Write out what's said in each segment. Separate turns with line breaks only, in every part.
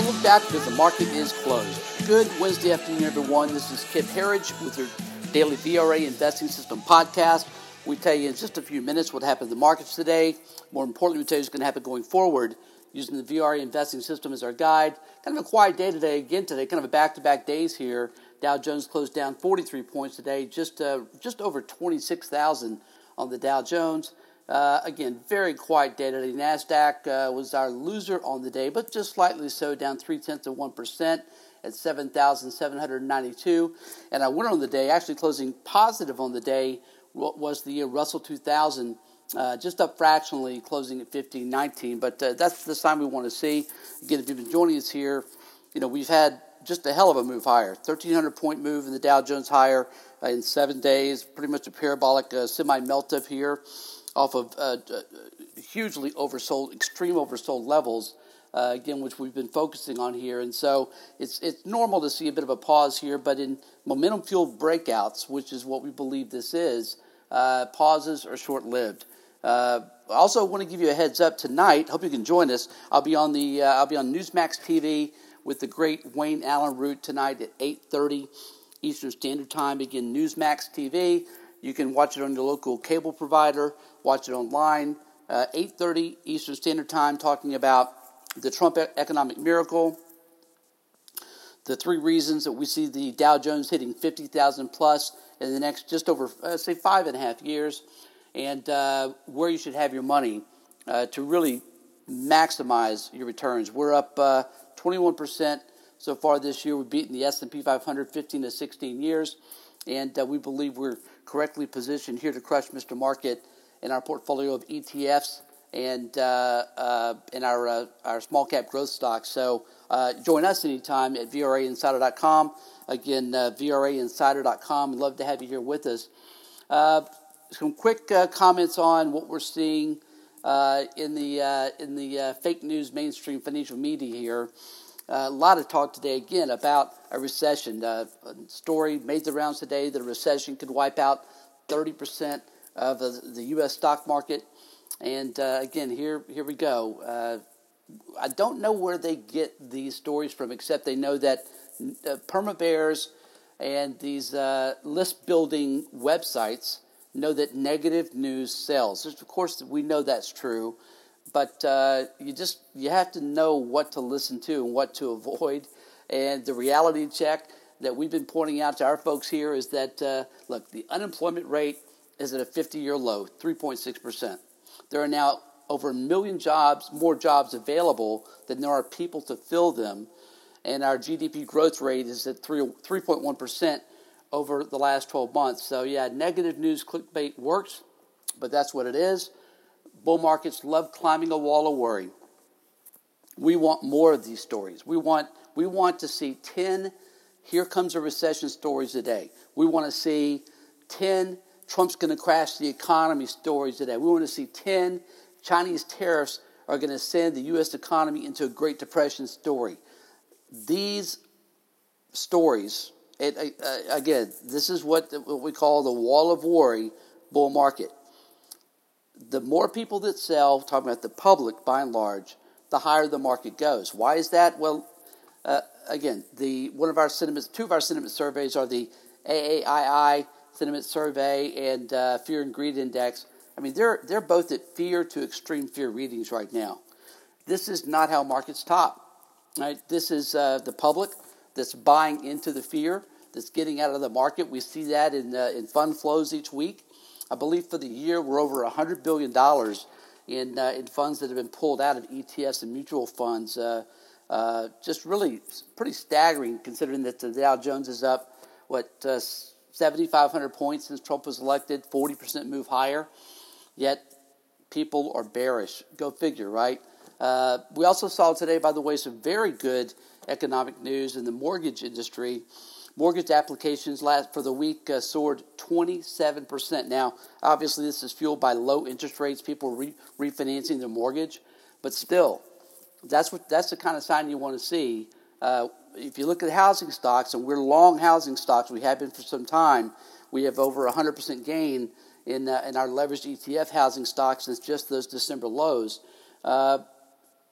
back because the market is closed. Good Wednesday afternoon, everyone. This is Kip Herriage with your daily VRA Investing System podcast. We tell you in just a few minutes what happened in the markets today. More importantly, we tell you what's going to happen going forward using the VRA Investing System as our guide. Kind of a quiet day today, again today, kind of a back-to-back days here. Dow Jones closed down 43 points today, just uh, just over 26,000 on the Dow Jones. Uh, again, very quiet day today. NASDAQ uh, was our loser on the day, but just slightly so, down three tenths of 1% at 7,792. And our winner on the day, actually closing positive on the day, was the Russell 2000. Uh, just up fractionally, closing at 1519. But uh, that's the sign we want to see. Again, if you've been joining us here, you know we've had just a hell of a move higher. 1,300 point move in the Dow Jones higher uh, in seven days. Pretty much a parabolic uh, semi melt up here off of uh, uh, hugely oversold, extreme oversold levels. Uh, again, which we've been focusing on here, and so it's it's normal to see a bit of a pause here, but in momentum fueled breakouts, which is what we believe this is, uh, pauses are short lived. Uh, I also want to give you a heads up tonight. Hope you can join us. I'll be on the uh, I'll be on Newsmax TV with the great Wayne Allyn Root tonight at 8:30 Eastern Standard Time. Again, Newsmax TV. You can watch it on your local cable provider, watch it online, uh, 8.30 Eastern Standard Time, talking about the Trump economic miracle, the three reasons that we see the Dow Jones hitting 50,000 plus in the next just over, uh, say, five and a half years, and uh, where you should have your money uh, to really maximize your returns. We're up 21% uh, so far this year. We've beaten the S&P 500 15 to 16 years, and uh, we believe we're correctly positioned here to crush Mr. Market in our portfolio of ETFs and uh, uh, in our uh, our small cap growth stocks. So uh, join us anytime at VRAinsider.com. Again, uh, VRAinsider.com. We'd love to have you here with us. Uh, some quick comments on what we're seeing in the in the fake news mainstream financial media here. a lot of talk today again about a recession. a story made the rounds today that a recession could wipe out 30 percent of the, U.S. stock market. And uh, again, here here we go. Uh, I don't know where they get these stories from, except they know that uh, perma bears and these uh, list building websites know that negative news sells. Of course, we know that's true, but uh, you just you have to know what to listen to and what to avoid. And the reality check that we've been pointing out to our folks here is that uh, look, the unemployment rate is at a 50 year low, 3.6%. There are now over a million jobs, more jobs available than there are people to fill them. And our GDP growth rate is at 3, 3.1% over the last 12 months. So, yeah, negative news clickbait works, but that's what it is. Bull markets love climbing a wall of worry. We want more of these stories. We want, we want to see 10 here comes a recession stories a day. We want to see 10 Trump's going to crash the economy stories today. We want to see 10 Chinese tariffs are going to send the U.S. economy into a Great Depression story. These stories, it, uh, again, this is what, what we call the wall of worry bull market. The more people that sell, talking about the public by and large, the higher the market goes. Why is that? Well, uh, again, the one of our sentiments, two of our sentiment surveys are the AAII sentiment survey and uh, fear and greed index. I mean, they're they're both at fear to extreme fear readings right now. This is not how markets top. Right? This is uh, the public that's buying into the fear that's getting out of the market. We see that in uh, in fund flows each week. I believe for the year we're over hundred billion dollars in uh, in funds that have been pulled out of ETFs and mutual funds. Uh, uh, just really pretty staggering considering that the Dow Jones is up what 7,500 points since Trump was elected, 40% move higher. Yet people are bearish. Go figure, right? Uh, we also saw today, by the way, some very good economic news in the mortgage industry. Mortgage applications last for the week uh, soared 27%. Now, obviously, this is fueled by low interest rates, people re- refinancing their mortgage, but still, that's what that's the kind of sign you want to see. Uh, if you look at housing stocks, and we're long housing stocks, we have been for some time, we have over 100% gain in, uh, in our leveraged ETF housing stocks since just those December lows. Uh,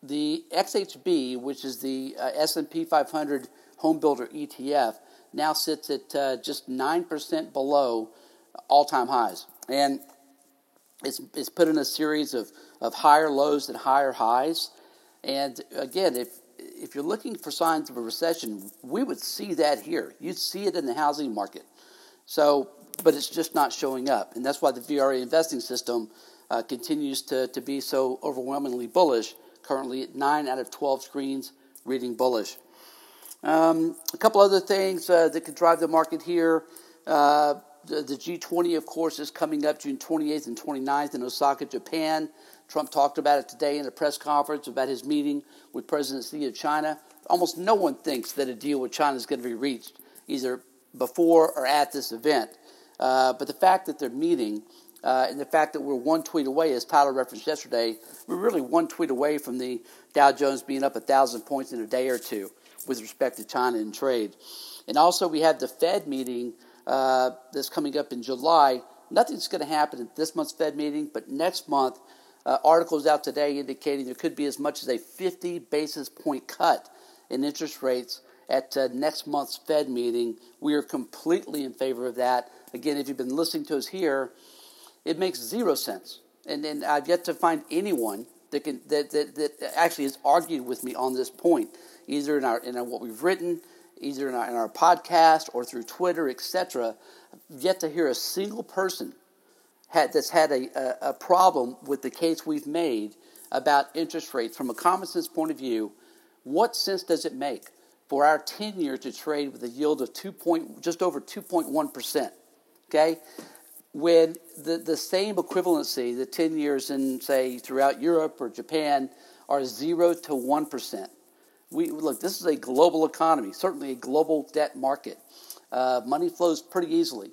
the XHB, which is the uh, S&P 500 home builder ETF, now sits at uh, just 9% below all-time highs. And it's, it's put in a series of, of higher lows and higher highs. And again, if, if you're looking for signs of a recession, we would see that here. You'd see it in the housing market. So, but it's just not showing up. And that's why the VRA investing system uh, continues to, to be so overwhelmingly bullish, currently at 9 out of 12 screens reading bullish. Um, a couple other things uh, that could drive the market here. Uh, the, the, G20, of course, is coming up June 28th and 29th in Osaka, Japan. Trump talked about it today in a press conference about his meeting with President Xi of China. Almost no one thinks that a deal with China is going to be reached either before or at this event. Uh, but the fact that they're meeting uh, and the fact that we're one tweet away, as Tyler referenced yesterday, we're really one tweet away from the Dow Jones being up a thousand points in a day or two with respect to China and trade. And also, we have the Fed meeting uh, that's coming up in July. Nothing's going to happen at this month's Fed meeting, but next month, uh, articles out today indicating there could be as much as a 50 basis point cut in interest rates at uh, next month's Fed meeting. We are completely in favor of that. Again, if you've been listening to us here, it makes zero sense. And, and I've yet to find anyone that, can, that, that, that actually has argued with me on this point, either in, our, in our, what we've written, either in our, in our podcast or through Twitter, etc. Yet to hear a single person had, that's had a, a, a problem with the case we've made about interest rates from a common sense point of view. What sense does it make for our 10 year to trade with a yield of 2 point, just over 2.1%? Okay? when the, the same equivalency, the 10 years in, say, throughout Europe or Japan, are 0 to 1%. We, look, this is a global economy, certainly a global debt market. Uh, money flows pretty easily.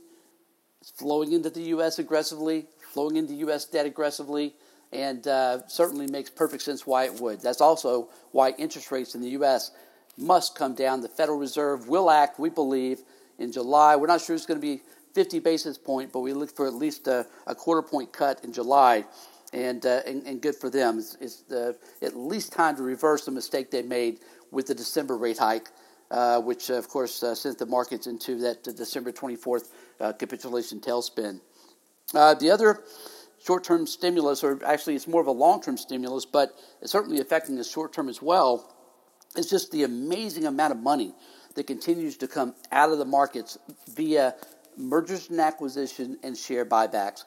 It's flowing into the U.S. aggressively, flowing into U.S. debt aggressively, and uh, certainly makes perfect sense why it would. That's also why interest rates in the U.S. must come down. The Federal Reserve will act, we believe, in July. We're not sure it's going to be 50 basis point, but we look for at least a, a quarter point cut in July, and, uh, and, and, good for them. It's, it's the, at least time to reverse the mistake they made with the December rate hike, uh, which, of course, uh, sent the markets into that December 24th uh, capitulation tailspin. Uh, the other short term stimulus, or actually it's more of a long term stimulus, but it's certainly affecting the short term as well, is just the amazing amount of money that continues to come out of the markets via mergers and acquisition, and share buybacks.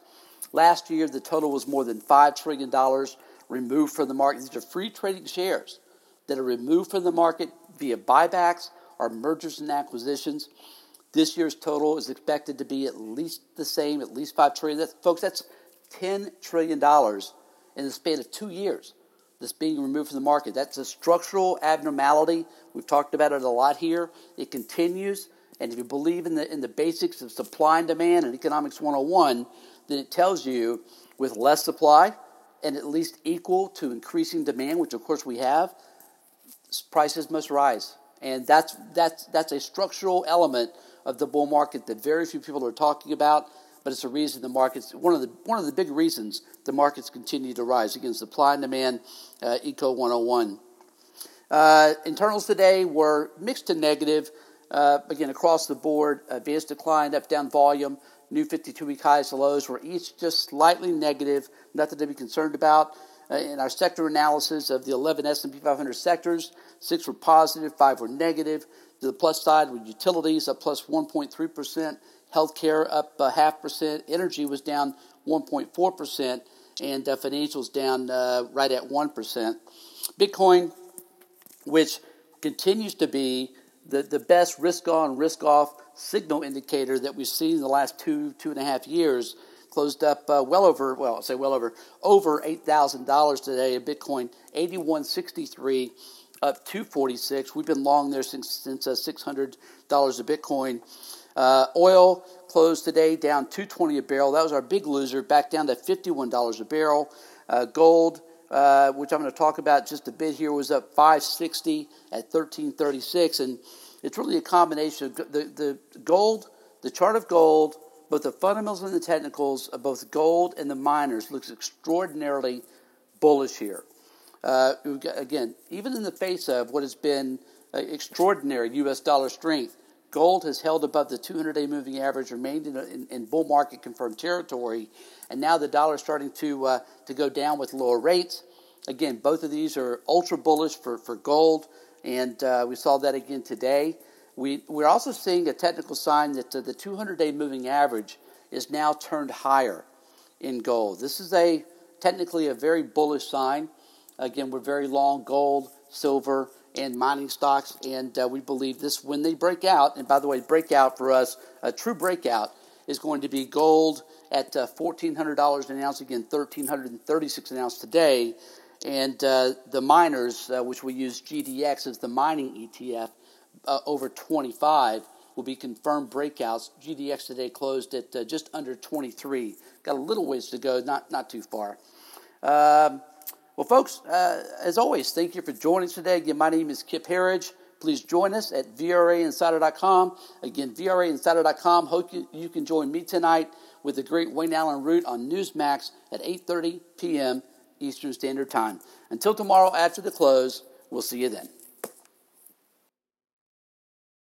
Last year, the total was more than $5 trillion removed from the market. These are free trading shares that are removed from the market via buybacks or mergers and acquisitions. This year's total is expected to be at least the same, at least 5 trillion. That's, folks, that's $10 trillion in the span of two years that's being removed from the market. That's a structural abnormality. We've talked about it a lot here. It continues. And if you believe in the, in the basics of supply and demand and economics 101, then it tells you with less supply and at least equal to increasing demand, which of course we have, prices must rise. And that's, that's, that's a structural element of the bull market that very few people are talking about, but it's a reason the markets, one of the, one of the big reasons the markets continue to rise. Again, supply and demand, uh, Eco 101. Uh, internals today were mixed to negative. Uh, again, across the board, uh, advanced decline, up down volume, new 52 week highs and lows were each just slightly negative, nothing to be concerned about. Uh, in our sector analysis of the 11 S&P 500 sectors, six were positive, five were negative. The plus side with utilities up plus 1.3%, healthcare up a half percent, energy was down 1.4%, and uh, financials down uh, right at 1%. Bitcoin, which continues to be the, the best risk on, risk off signal indicator that we've seen in the last two, two and a half years closed up uh, well over, well, I'll say well over, over $8,000 today. Bitcoin, 8163 up 246. We've been long there since, since uh, $600 a Bitcoin. Uh, oil closed today down 220 a barrel. That was our big loser, back down to $51 a barrel. Uh, gold uh, which I'm going to talk about just a bit here, was up 560 at 1336. And it's really a combination of the, the gold, the chart of gold, both the fundamentals and the technicals of both gold and the miners looks extraordinarily bullish here. Uh, again, even in the face of what has been extraordinary U.S. dollar strength, gold has held above the 200 day moving average, remained in, in, in, bull market confirmed territory, and now the dollar is starting to, uh, to go down with lower rates. Again, both of these are ultra bullish for, for gold, and uh, we saw that again today. We, we're also seeing a technical sign that uh, the 200 day moving average is now turned higher in gold. This is a technically a very bullish sign. Again, we're very long gold, silver, and mining stocks, and uh, we believe this when they break out. And by the way, breakout for us, a true breakout is going to be gold at uh, $1,400 an ounce again, 1,336 an ounce today, and uh, the miners, uh, which we use GDX as the mining ETF, uh, over 25 will be confirmed breakouts. GDX today closed at uh, just under 23. Got a little ways to go, not not too far. Um, well, folks, uh, as always, thank you for joining us today. Again, my name is Kip Herriage. Please join us at VRAinsider.com. Again, VRAinsider.com. Hope you, you can join me tonight with the great Wayne Allyn Root on Newsmax at 8.30 p.m. Eastern Standard Time. Until tomorrow after the close, we'll see you then.